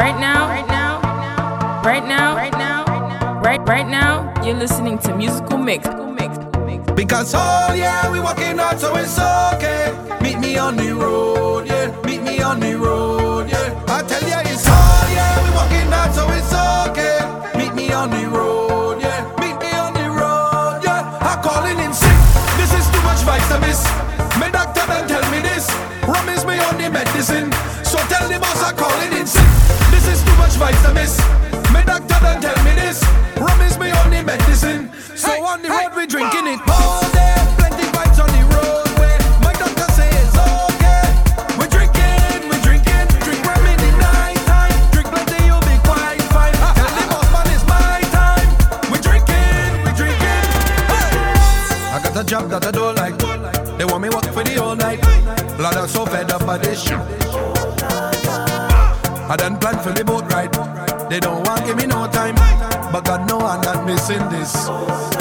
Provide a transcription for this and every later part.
Right now, right now, right now, right now, right right now, you're listening to musical mix. Because oh yeah, we walking out, so it's okay. Meet me on the road, yeah. Meet me on the road, yeah. I tell ya it's oh yeah, we walking out, so it's okay. Meet me on the road, yeah. Meet me on the road, yeah. I'm calling him sick. This is too much vice to miss. My doctor then tell me this. Rum is me on the medicine. Schweizer Mist. don't want give me no time. But God know I'm not missing this.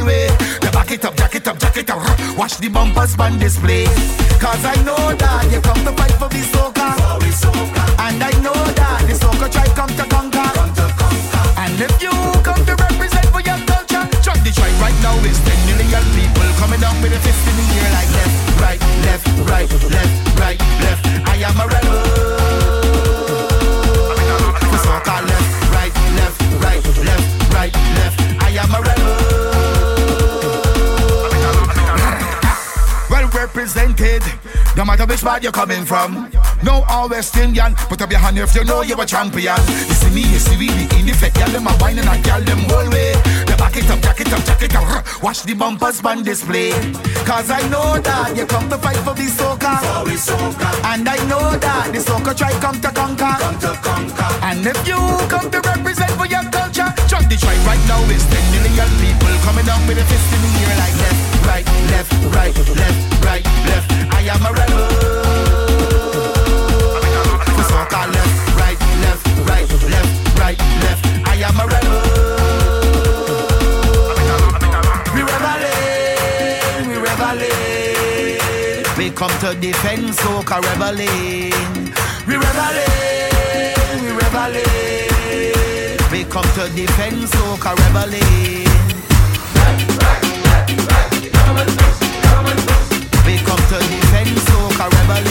hallway. You back it up, jack it up, jack it up. Watch the bumpers man display. Cause I know that you come to fight for the soca. And I know that the soca try come to conquer. And if you come to represent for your culture, try the try right now is 10 million people coming down with a fist in the air like left, right, left, right, left, right, left. I am a rebel. No matter which part you're coming from. No all West Indian. Put up your hand if you know you're a champion. You see me, you see we the in effect. Y'all them a wine and I y'all them whole way. The back it up, jack it up, jack it up. Watch the bumpers man, display. Cause I know that you come to fight for the soca. For the soca. And I know that the soca try come to conquer. Conquer. And if you come to represent for your culture, join the tribe right now. It's 10 million people coming up with a fist in the air like that right, left, right, left, right, left. I am a rebel. Left, right, left, right, left, right, left. I am a rebel. We rebelling, we rebelling. We come to defend soca reveling. We we. We come to defend soca. Little Sensoka rebel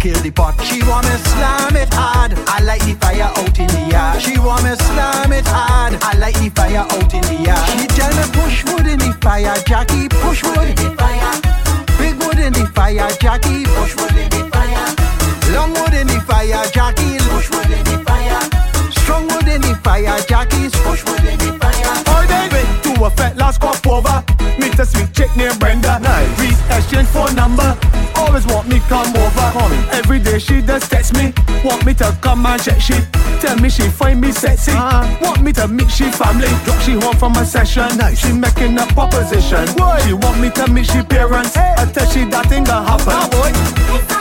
fire gon' come and check she Tell me she find me sexy uh-huh. Want me to meet she family Drop she home from a session nice. She making a proposition Why? She want me to meet she parents hey. I tell she that thing gonna happen boy.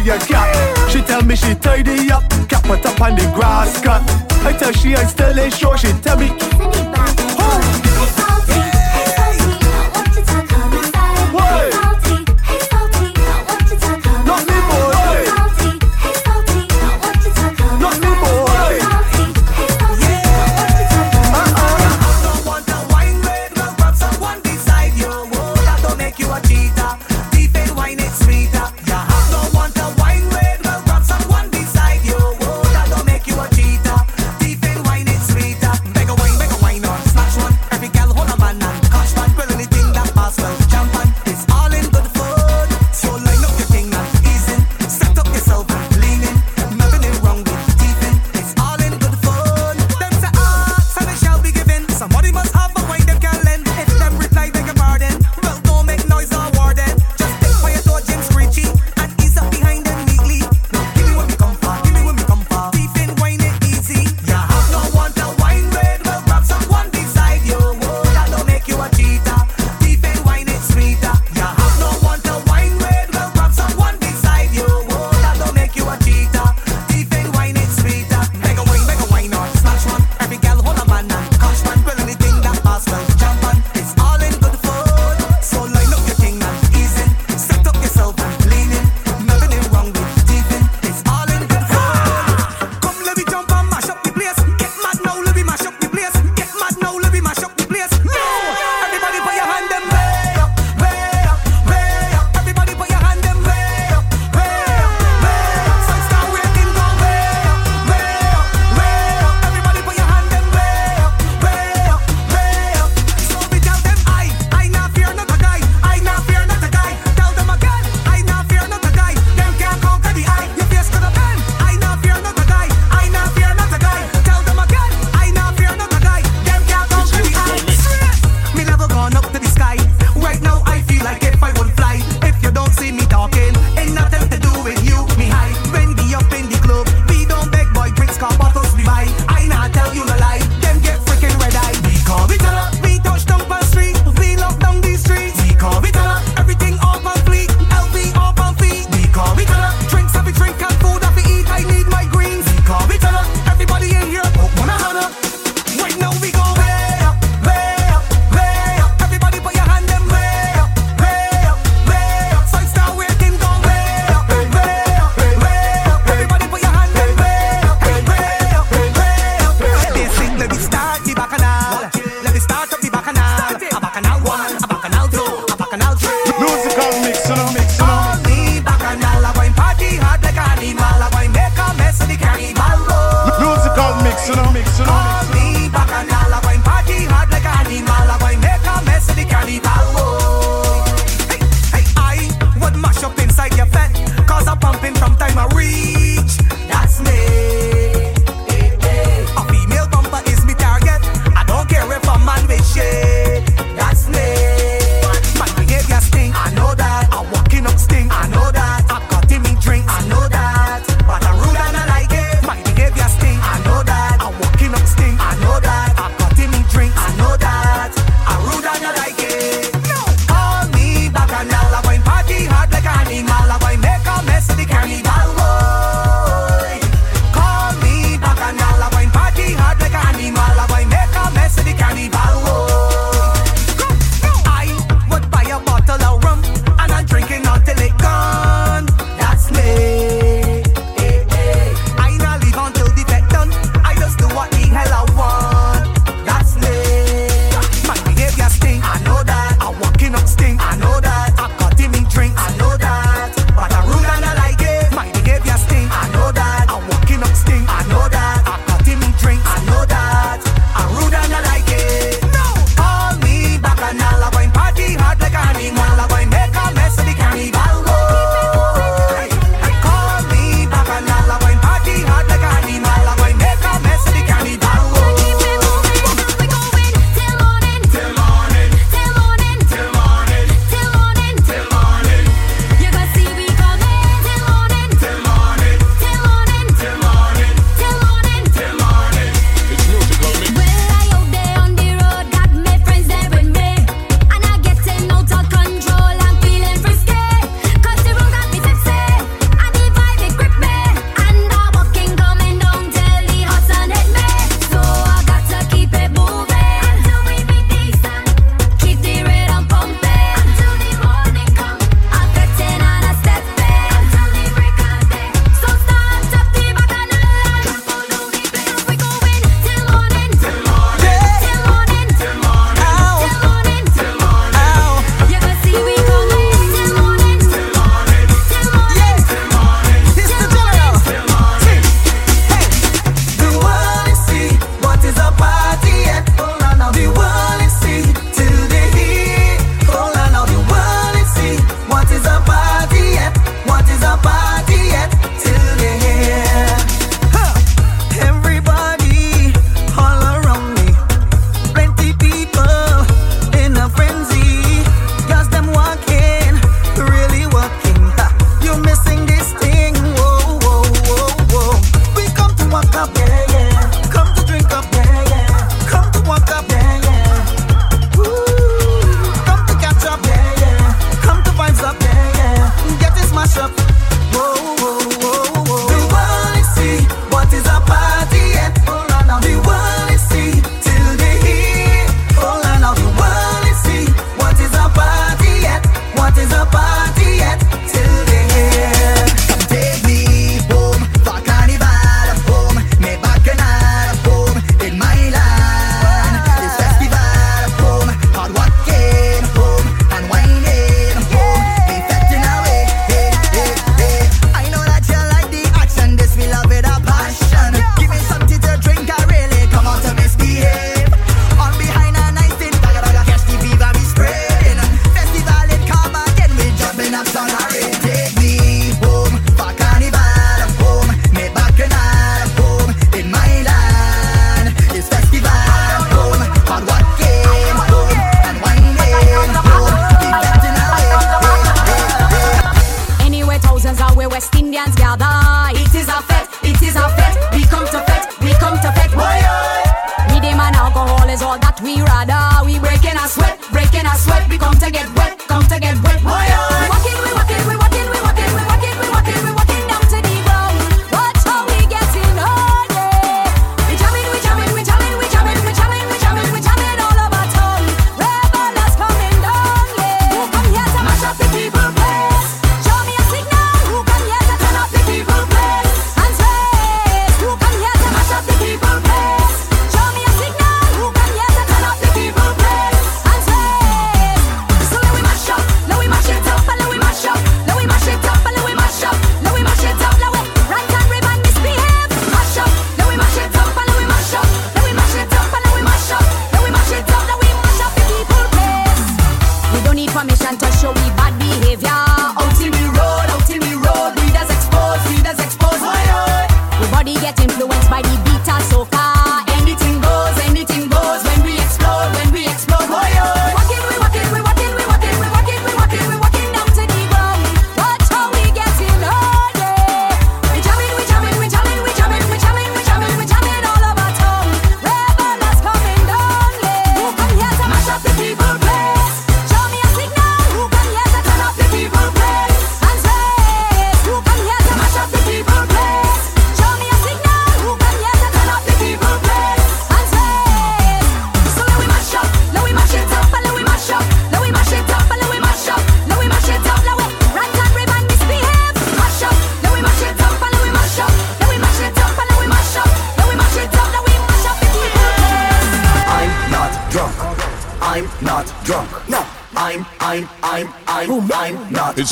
fire. She tell me she tidy up, cap it up on the grass cut. I tell she I still ain't sure, she tell me. Oh.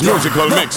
Musical mix.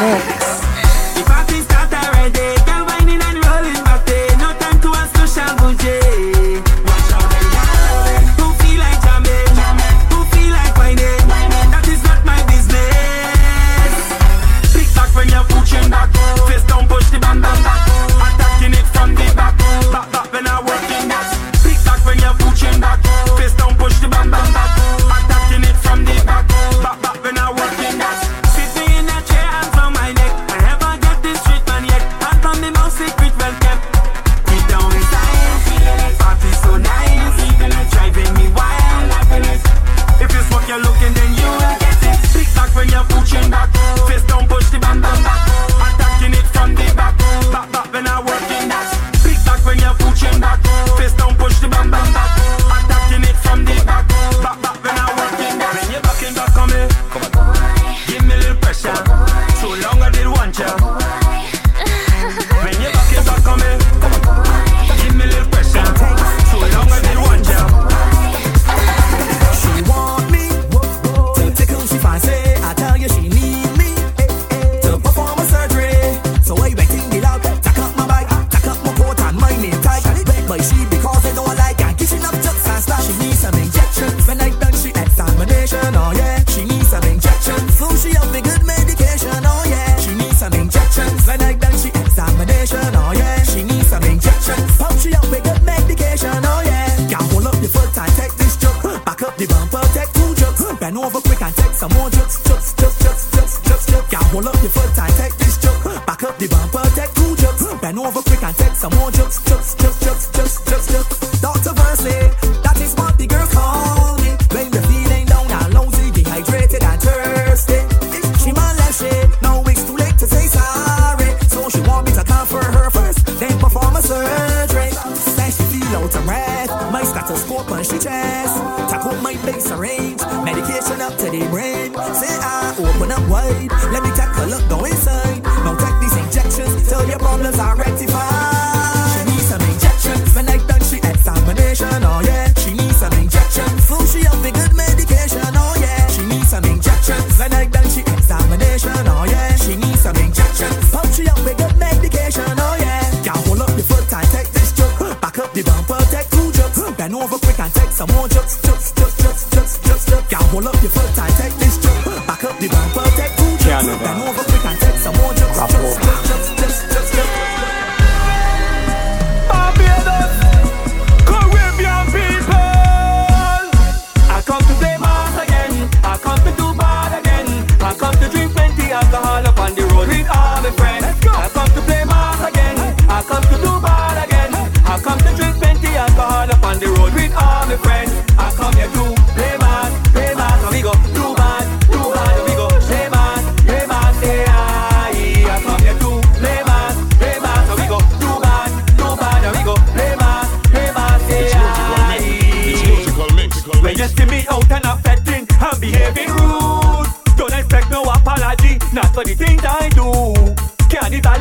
네.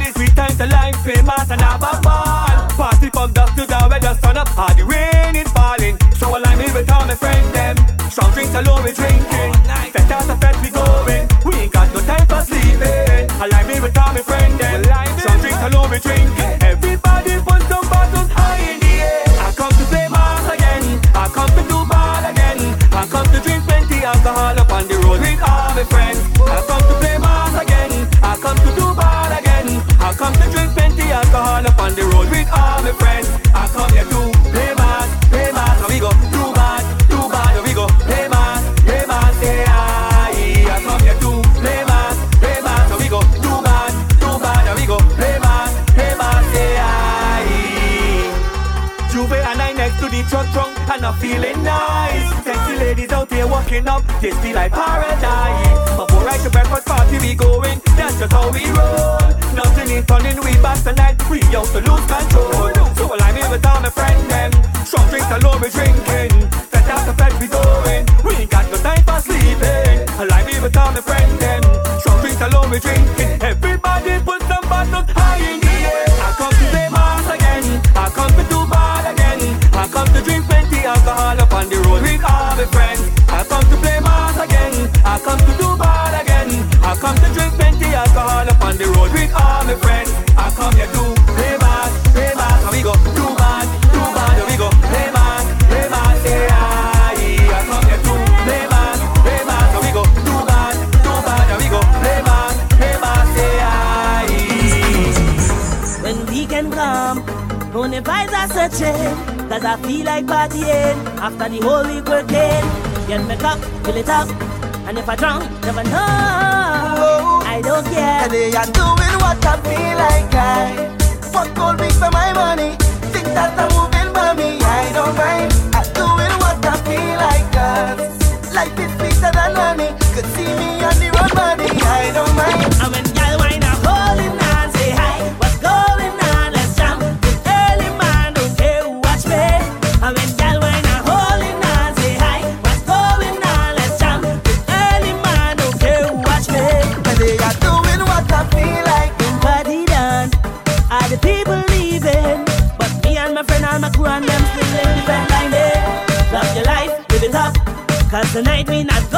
it three times the life, famous and have a ball. Party from dusk to dawn, where the sun up, all the rain is falling. So I'm here with all my friends, them. Strong drinks alone, we're drinking. All night. up on the road with all my friends. I come here to play bad, play bad. So we go too bad, too bad. So we go play bad, play bad. Say I, come here to play bad, play bad. So we go too bad, too bad. So we go play bad, play bad. Say Juve and I next to the truck trunk and I'm feeling nice. Sexy ladies out there walking up, they like paradise. Before I to breakfast party we going. That's just how we roll. Nothing is turning, we back tonight. We out to lose control. So I'm here with all my friends them. Strong drinks alone we drinking. Fed after fed we going. We ain't got no time for sleeping. I'm here with all my friends them. Strong drinks alone we drinking. Everybody put some bottles high in the air. I come to play mass again. I come to do bad again. I come to drink plenty alcohol up on the road with all the road with all my friends. I come here to play back, play back, and we go do bad, do bad, and we go play back, play back, yeah. I come here to play back, play back, and we go do bad, do bad, and we go play back, play back, yeah. I. When weekend come, only vibes are searching. Cause I feel like partying after the whole week working. Get me up, fill it up, and if I drown, never know. I don't care. And they are doing what I feel like. I fuck all big for my money. Think that I'm moving by me. I don't mind. I'm doing what I feel like. Cause life is bigger than money. Could see me on the road, money. I don't mind. Tonight we not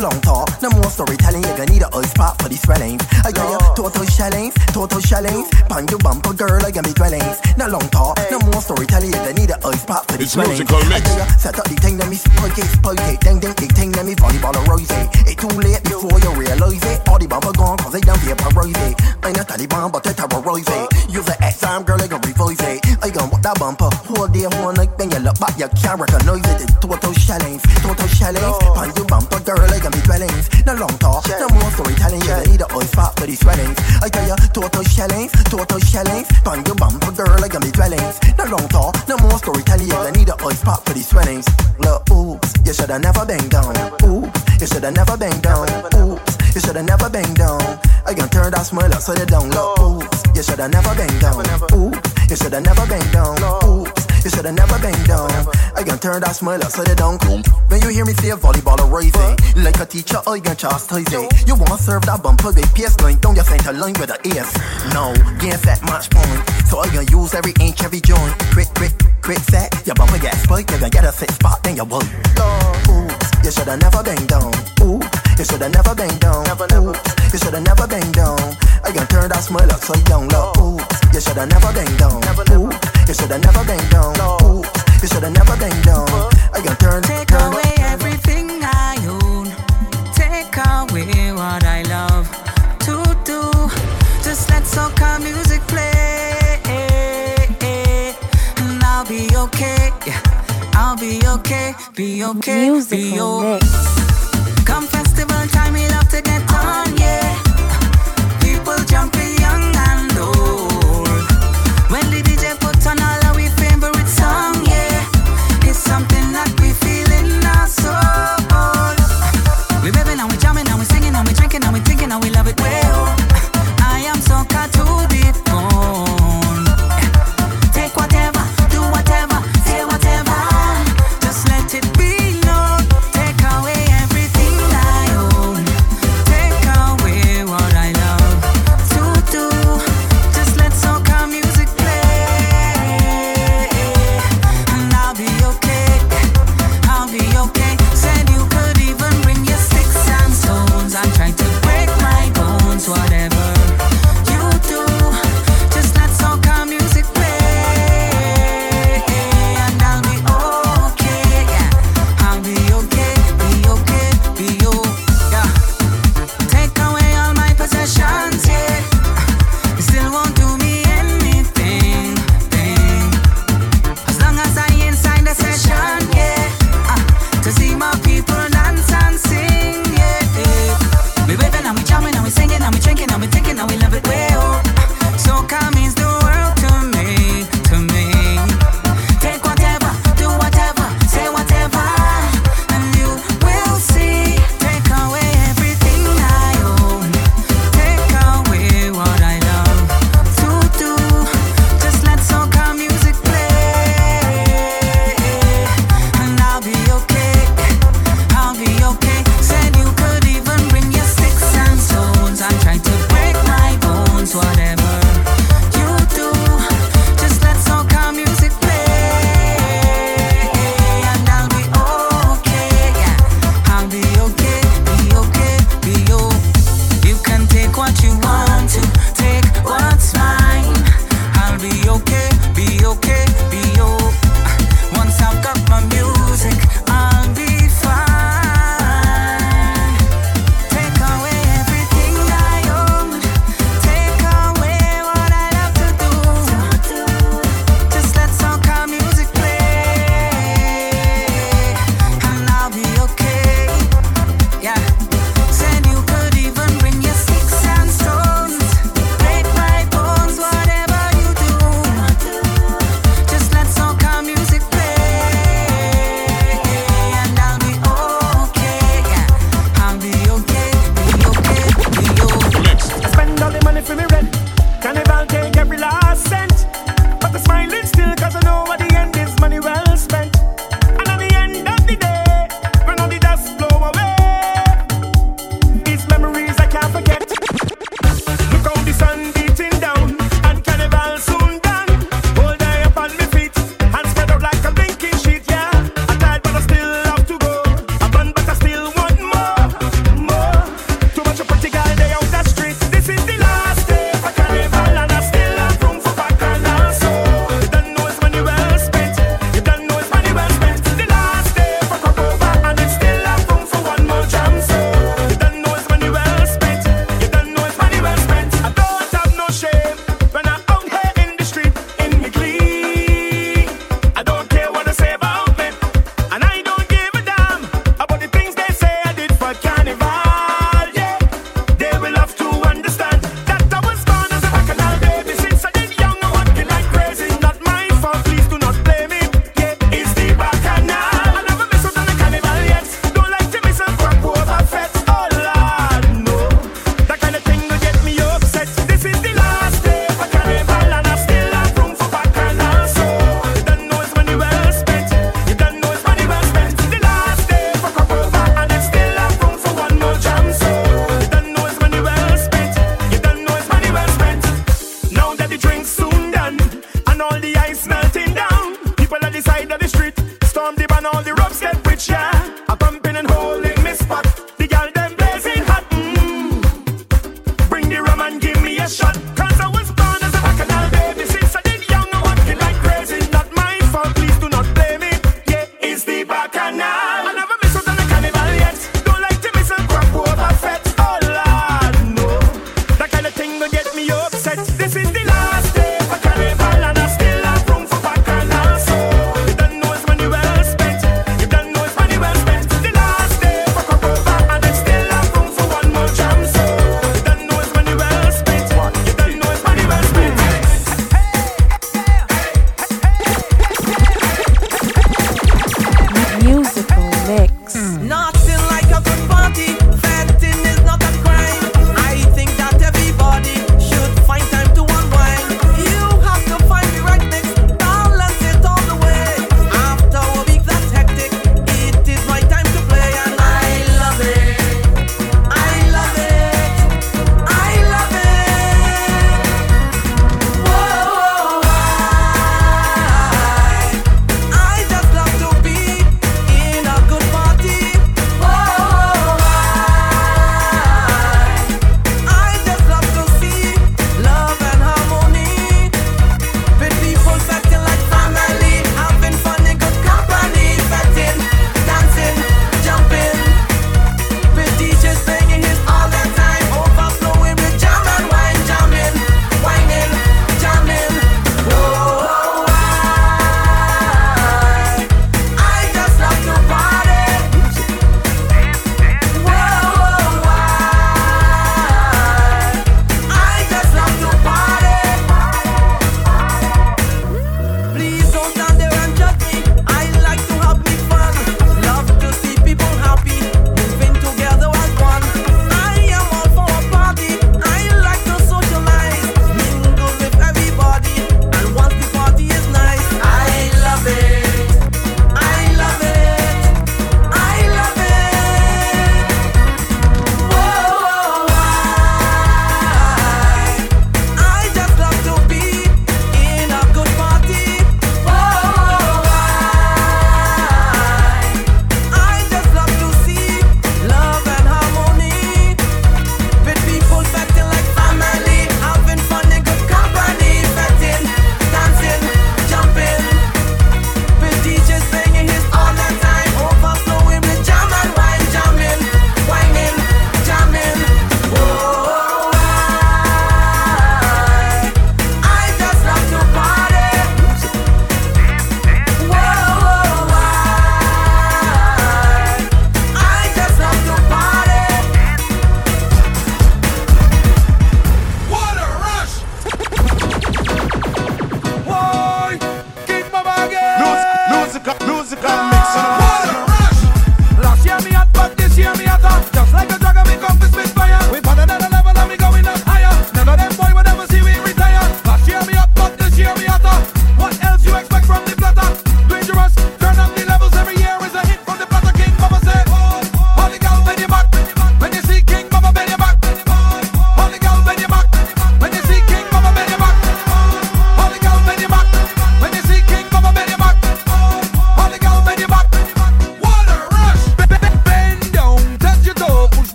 long talk, no more storytelling. You're gonna need a ice spot for these swellings. I got you total shellings, total shellings. Pan your bumper, girl, I got me dwellings. No long talk, no more storytelling. You're gonna need a ice spot for these It's swellings. musical mix. I got you set up the thing, let me spike it, spike it. Ding ding, the thing, let me volleyball a rose. It too late before you realize it. All the bumper gone cause they done vaporize it. I ain't a Taliban, but they terrorize it. Use the X time, girl, I can revise it. I gon' walk that bumper, whole day, whole night. Then you look back, you can't recognize it. It's total shellings, total shellings. Bumper, girl, I can be dwellings. No long talk, no more storytelling. You need a ice pop for these swellings. I tell you, total shellings, total shellings. Pan your bumper, girl, I can be dwellings. No long talk, no more storytelling. You I need a ice pop for these swellings. Look, oops, you shoulda never been down. Oops, you shoulda never been down. Oops, you shoulda never been down. I can turn that smile upside down. Look, oops, you shoulda never been down. Oops, you shoulda never been down. Oops, you shoulda never been down. I can turn that smile upside down. When you hear me say volleyball or rising, eh? like a teacher, I can chastise eh? it. You wanna serve that bumper eh? with PS line, don't you center line with a ace. No, game set match point. So I can use every inch, every joint. Quick, quick, quick set. Your bumper get spiked, you can get a sit spot, then you will. Oops, you shoulda never been down. Oops, you shoulda never been down. Oops, you shoulda never been down. I can turn that smile upside down. Look, oops, you shoulda never been down. Oops, you shoulda never been down. Oops, you shoulda never been down. I can turn, Take turn. away everything I own. Take away what I love to do. Just let soca music play. And I'll be okay. I'll be okay. Be okay. be okay. mix. Come festival time, we love to get on,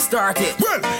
Bounty. Yo, Start it. Well,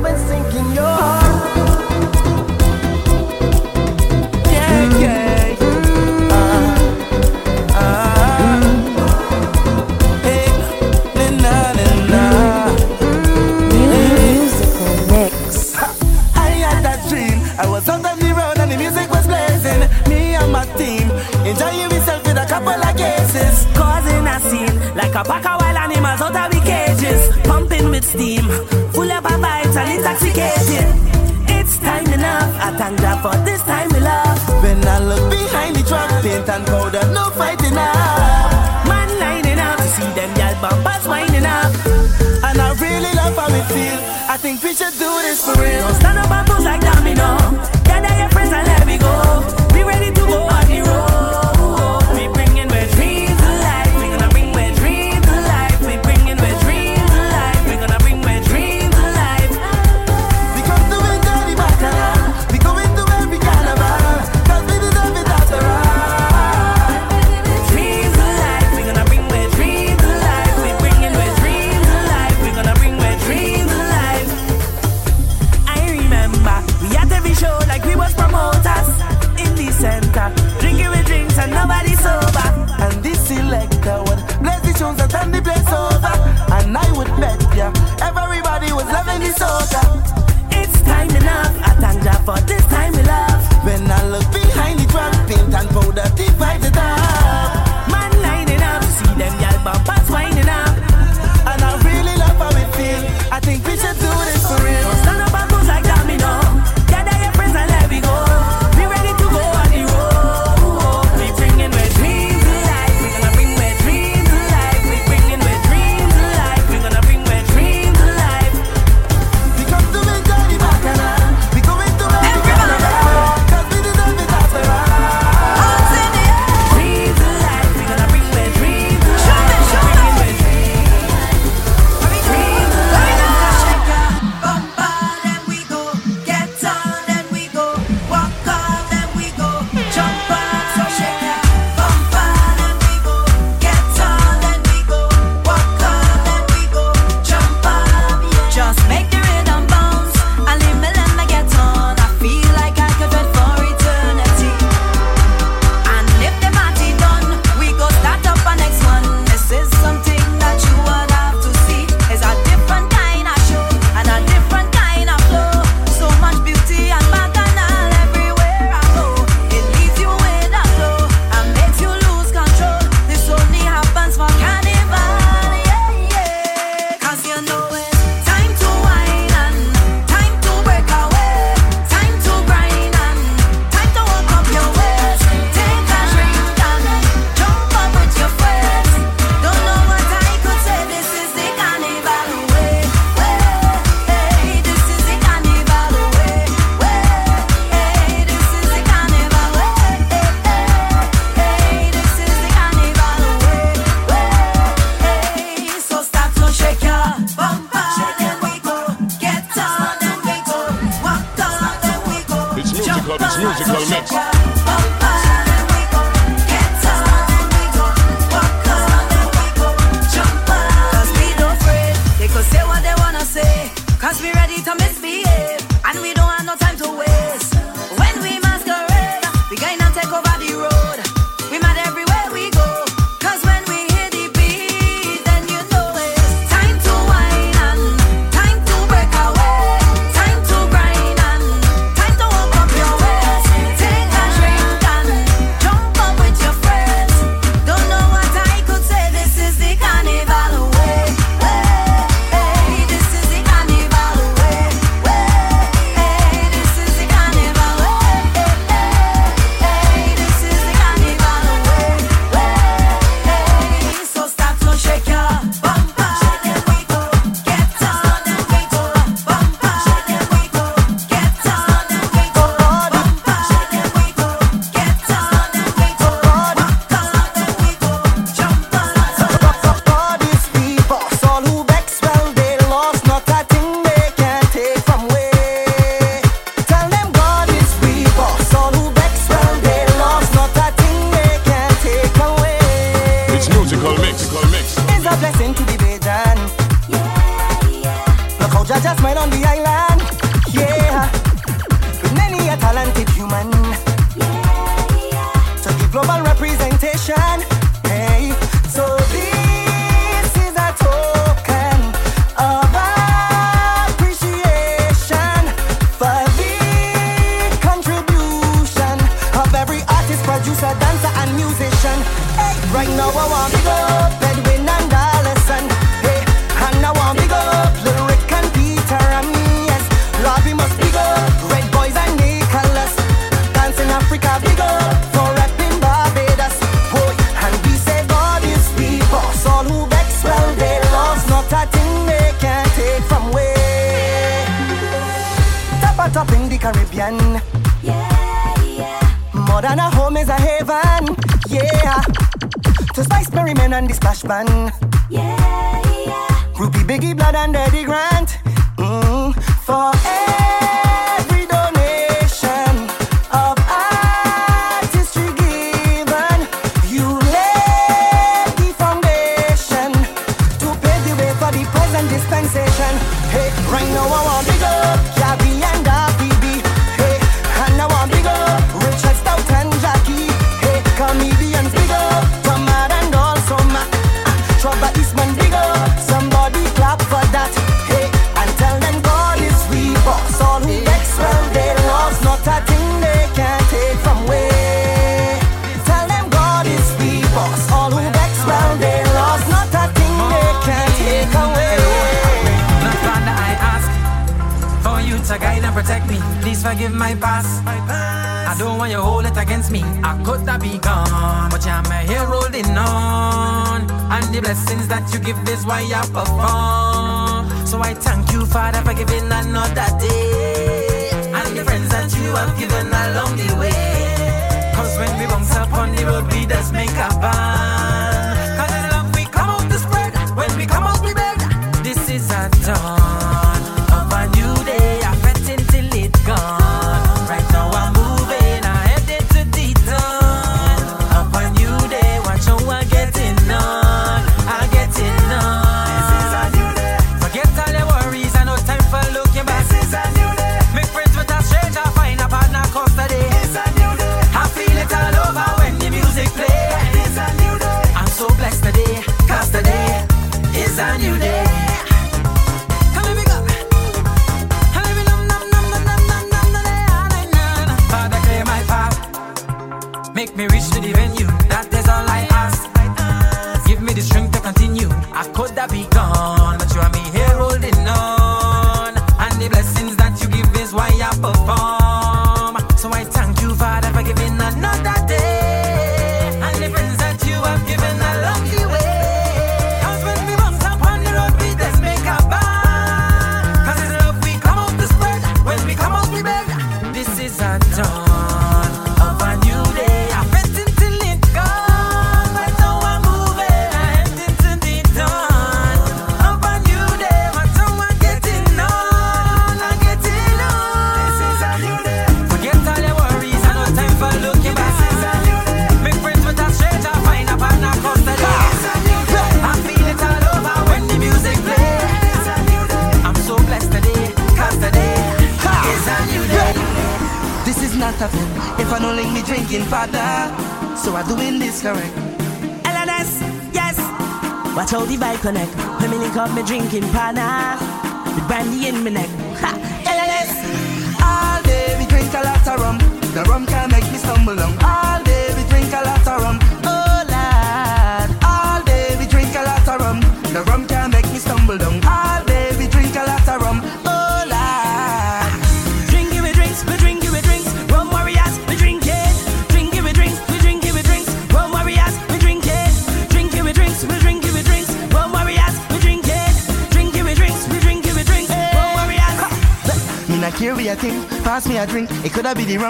moment sink in your heart.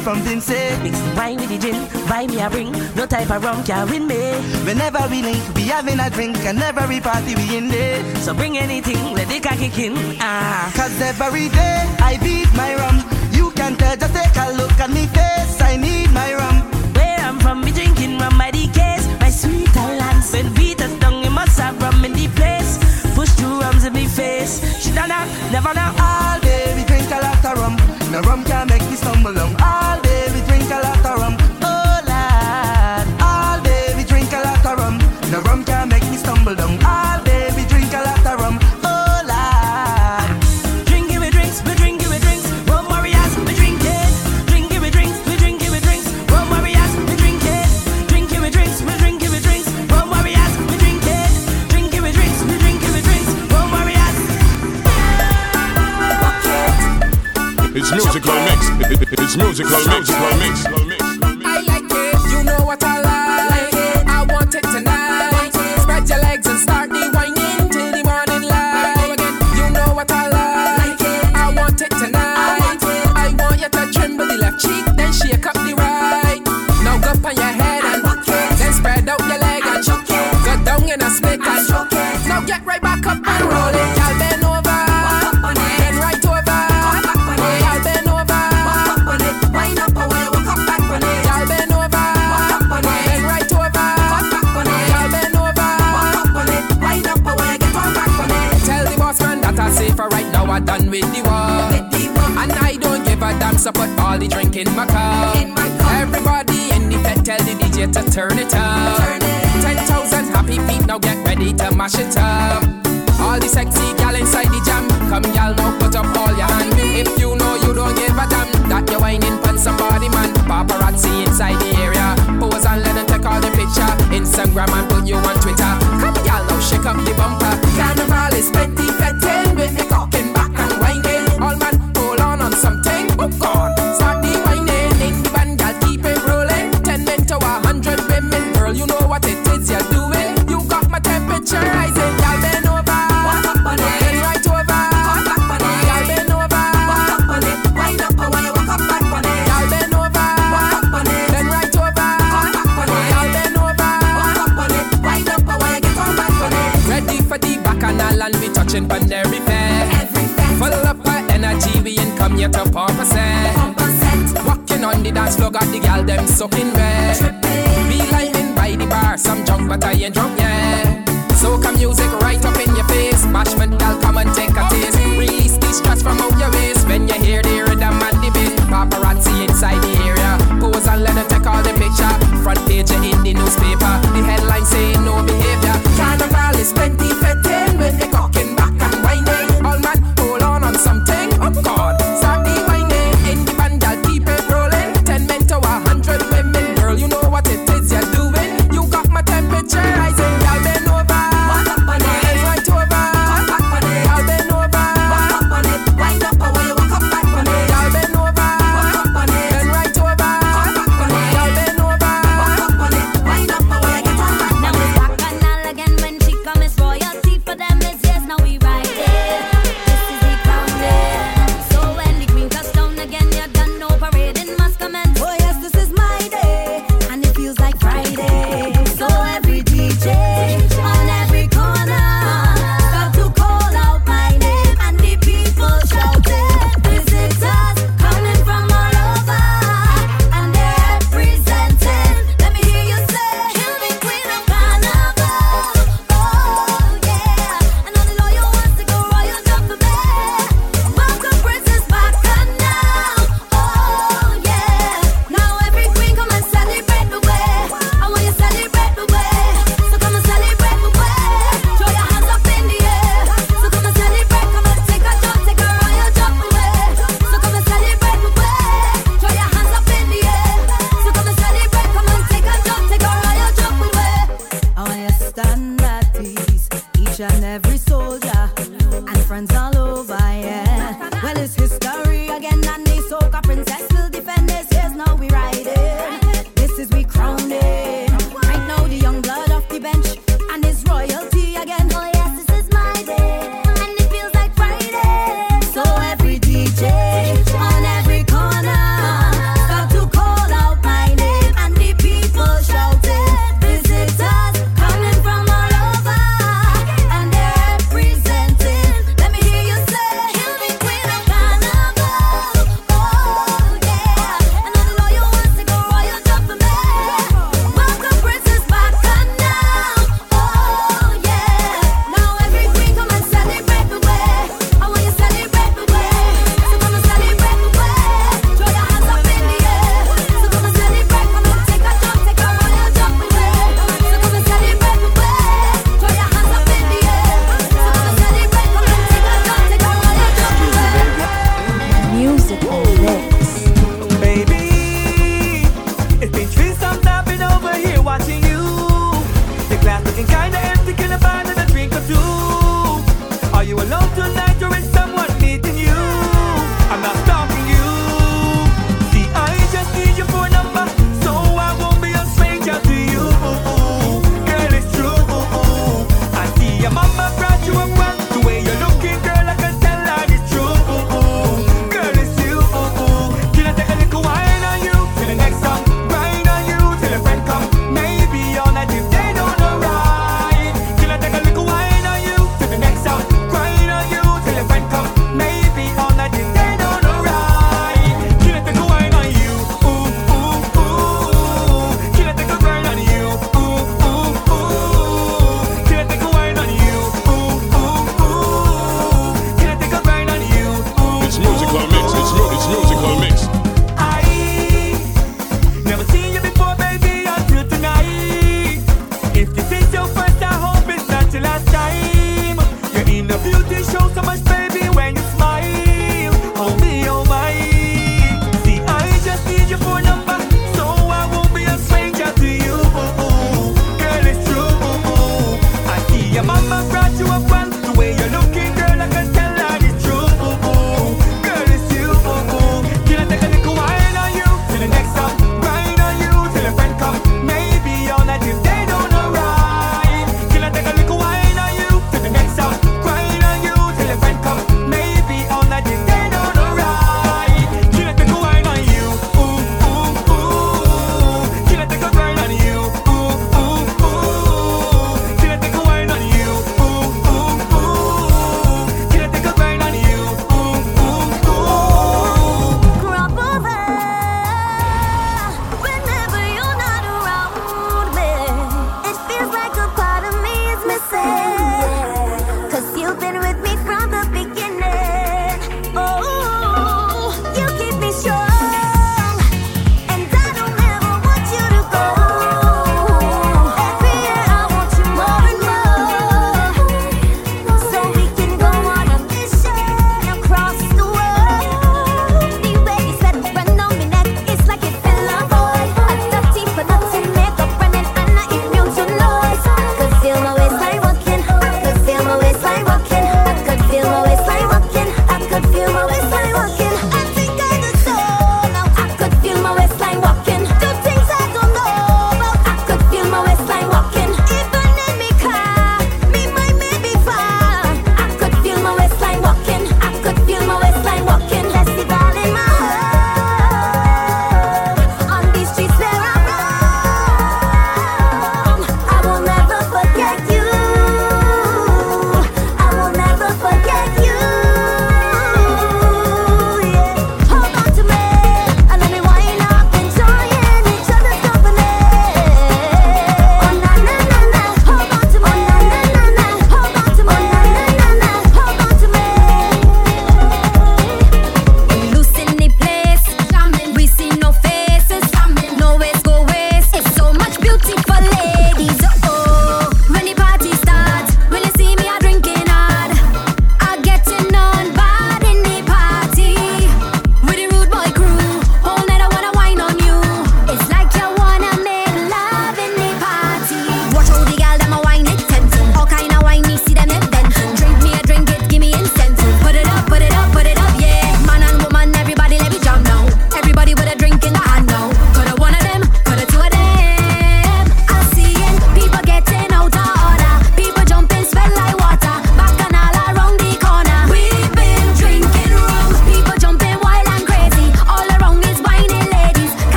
from them say. Mix the wine with the gin, buy me a ring. No type of rum can win me. Whenever we link, we having a drink And every party we in there. So bring anything, let the cocky in ah. Cause every day I beat my rum. You can tell, just take a look at me face. I need my rum. Where I'm from, me drinking rum by the case. My sweet allowance When beat us down, you must have rum in the place. Push two rums in me face. She done up, never know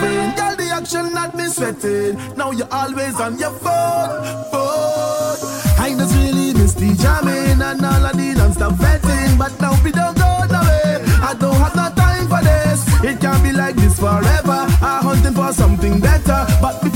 moving. Girl, the action not me sweating. Now you're always on your phone, phone. I just really miss the jamming and all of the non-stop vetting. But now we don't go nowhere. I don't have no time for this. It can't be like this forever. I'm hunting for something better, but.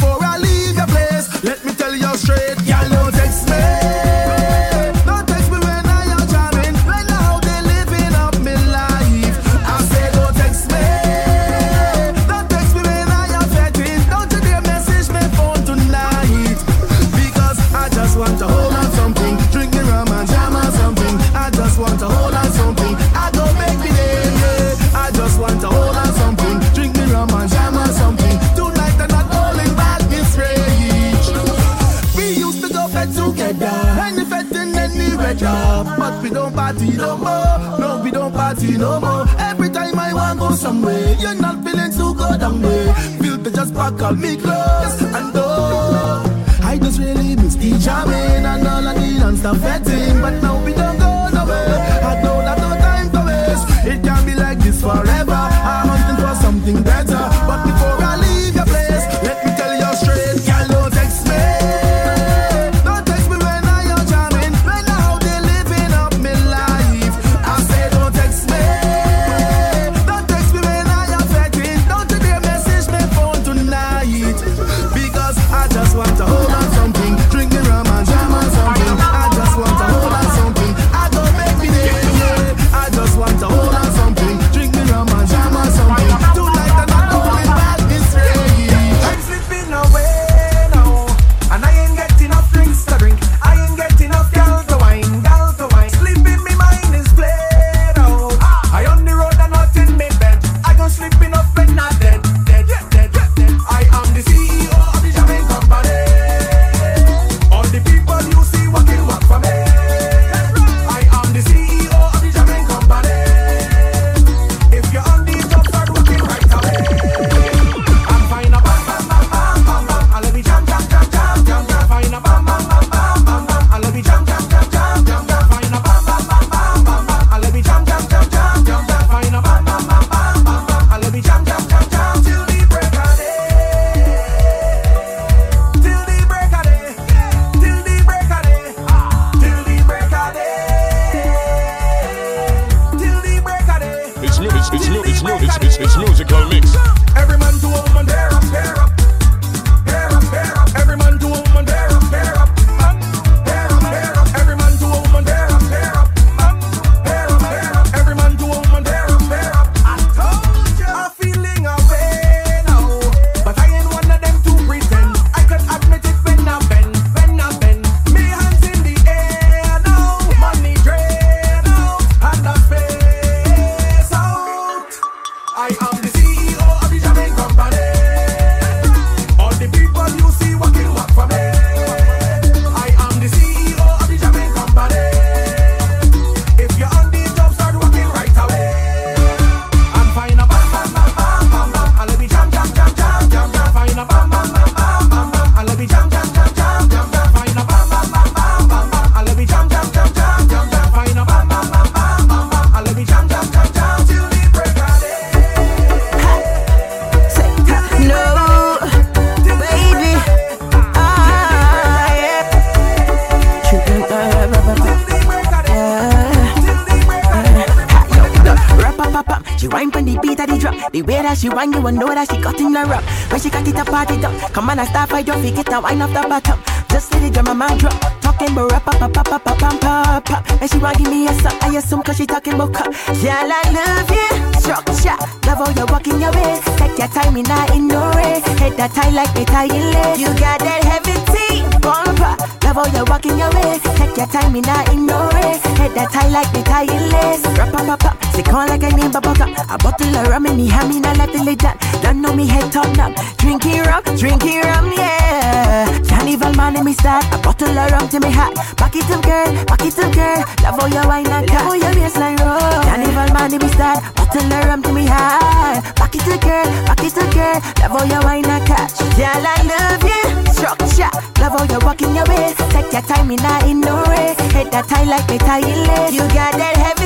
She you will know that she got in the rock. When she got it up, party up. Come on, I start fight, don't forget wine off the bottom. Just see the drum, man drop. Talking about rap, pop, pop, pop, pop, pop, pop, pop. And she want give me a suck, I assume cause she talking about cup. Girl, I love you. Structure, love how you walking your way. Take your time, me not in no way. Head that tie like me lace. You got that heavy tea, bumper. Love how you walking your way. Take your time, me not in no way. Head that tie like me lace. Rap, pop, pop, pop. Sick on like I name Cup. A bottle of rum in me hand, me not like the lid that. Don't know me head top up. Drinking rum, drinking rum, yeah. Carnival man in me start. A bottle of rum to me hat. Back it up, girl, back it up, girl. Love how you wine and love how your waistline roll. Carnival man in me start. Bottle of rum to me hat. Back it up, girl, back it up, girl. Love how you wine and catch. Girl, I love you. Structure, love how you walking your way. Take your time, me not in no way. Head that tie like me tying lace. You got that heavy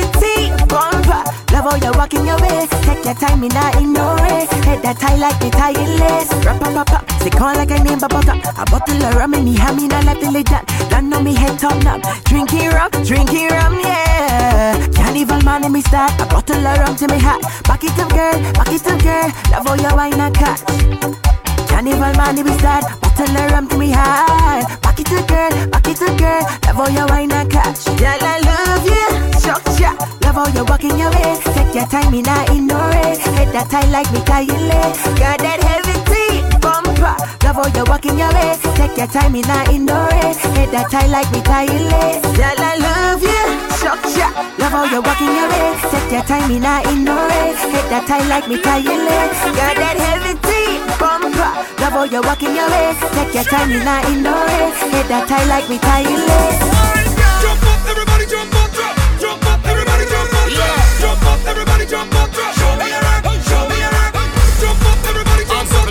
Love how you walking your way. Take your time, me not in no way. Head that tie like me tying lace. Rap, pop, pop, pop. Stick on like I name Cup. A bottle of rum in me hand, me not like the lid that. Don't know me head top up. Drinking rum, drinking rum, yeah. Carnival man in me start. A bottle of rum to me hat. Back it up, girl, back it up, girl. Love how you wine and catch. Carnival man, we start Bottle of rum to me high Back it up, girl, back it up, girl Love how you wine and catch Girl, I love you Structure Love how you walking your way Take your time, me not in no race Head that tie like me lace Got that heavy tea bumper Love how you walking your way Take your time, me not in no race Head that tie like me lace Girl, I love you Structure Love how you walking your way Take your time, me not in no race Head that tie like me lace Got that heavy tea bumper Love how you walking your way Take your time, you not in no race Head that tie like me tying Jump up, everybody jump up. Show me your rock, show me your rock. Jump up, everybody jump up.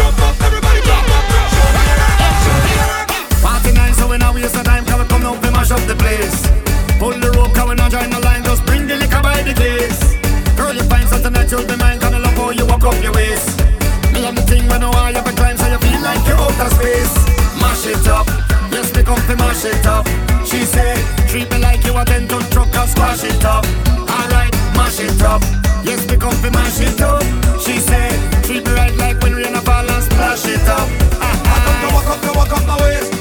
Jump up, everybody jump up. Show me your rock, show me your rock. Party so we now waste the time, come mash up the place. Pull the rope, not join the line, just bring the liquor by the. Girl, you find something that love how you walk up your waist. Me the thing when so you feel like you're space. Mash it up, mash it up. She say, treat me like you a ten ton truck and squash it up. Alright, mash it up, yes, me come to mash it up. She said, treat me right like when rain a fall and it up. I come to walk up, to walk up my waist.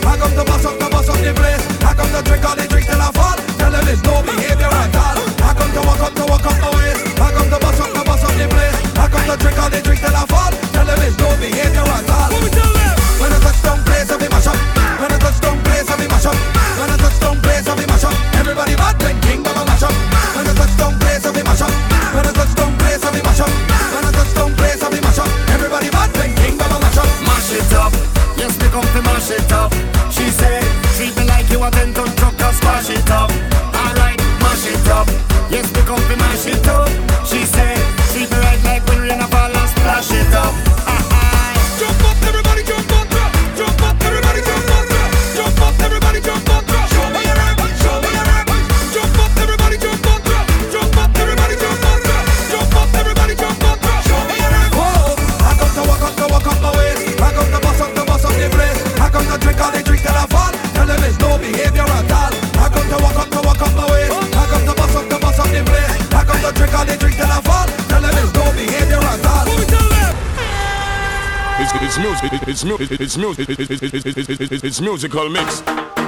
It's music. It's. Musical mix.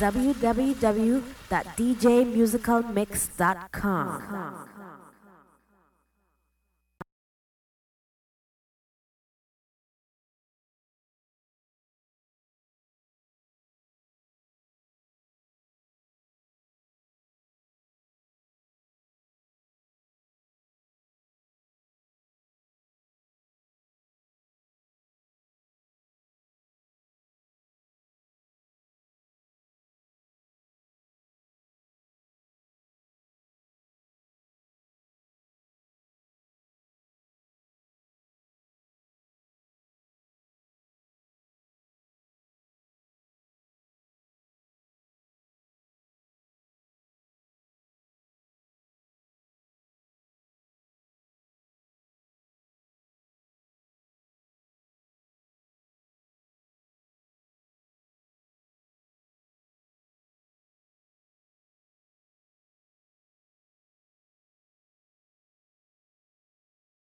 www.djmusicalmix.com.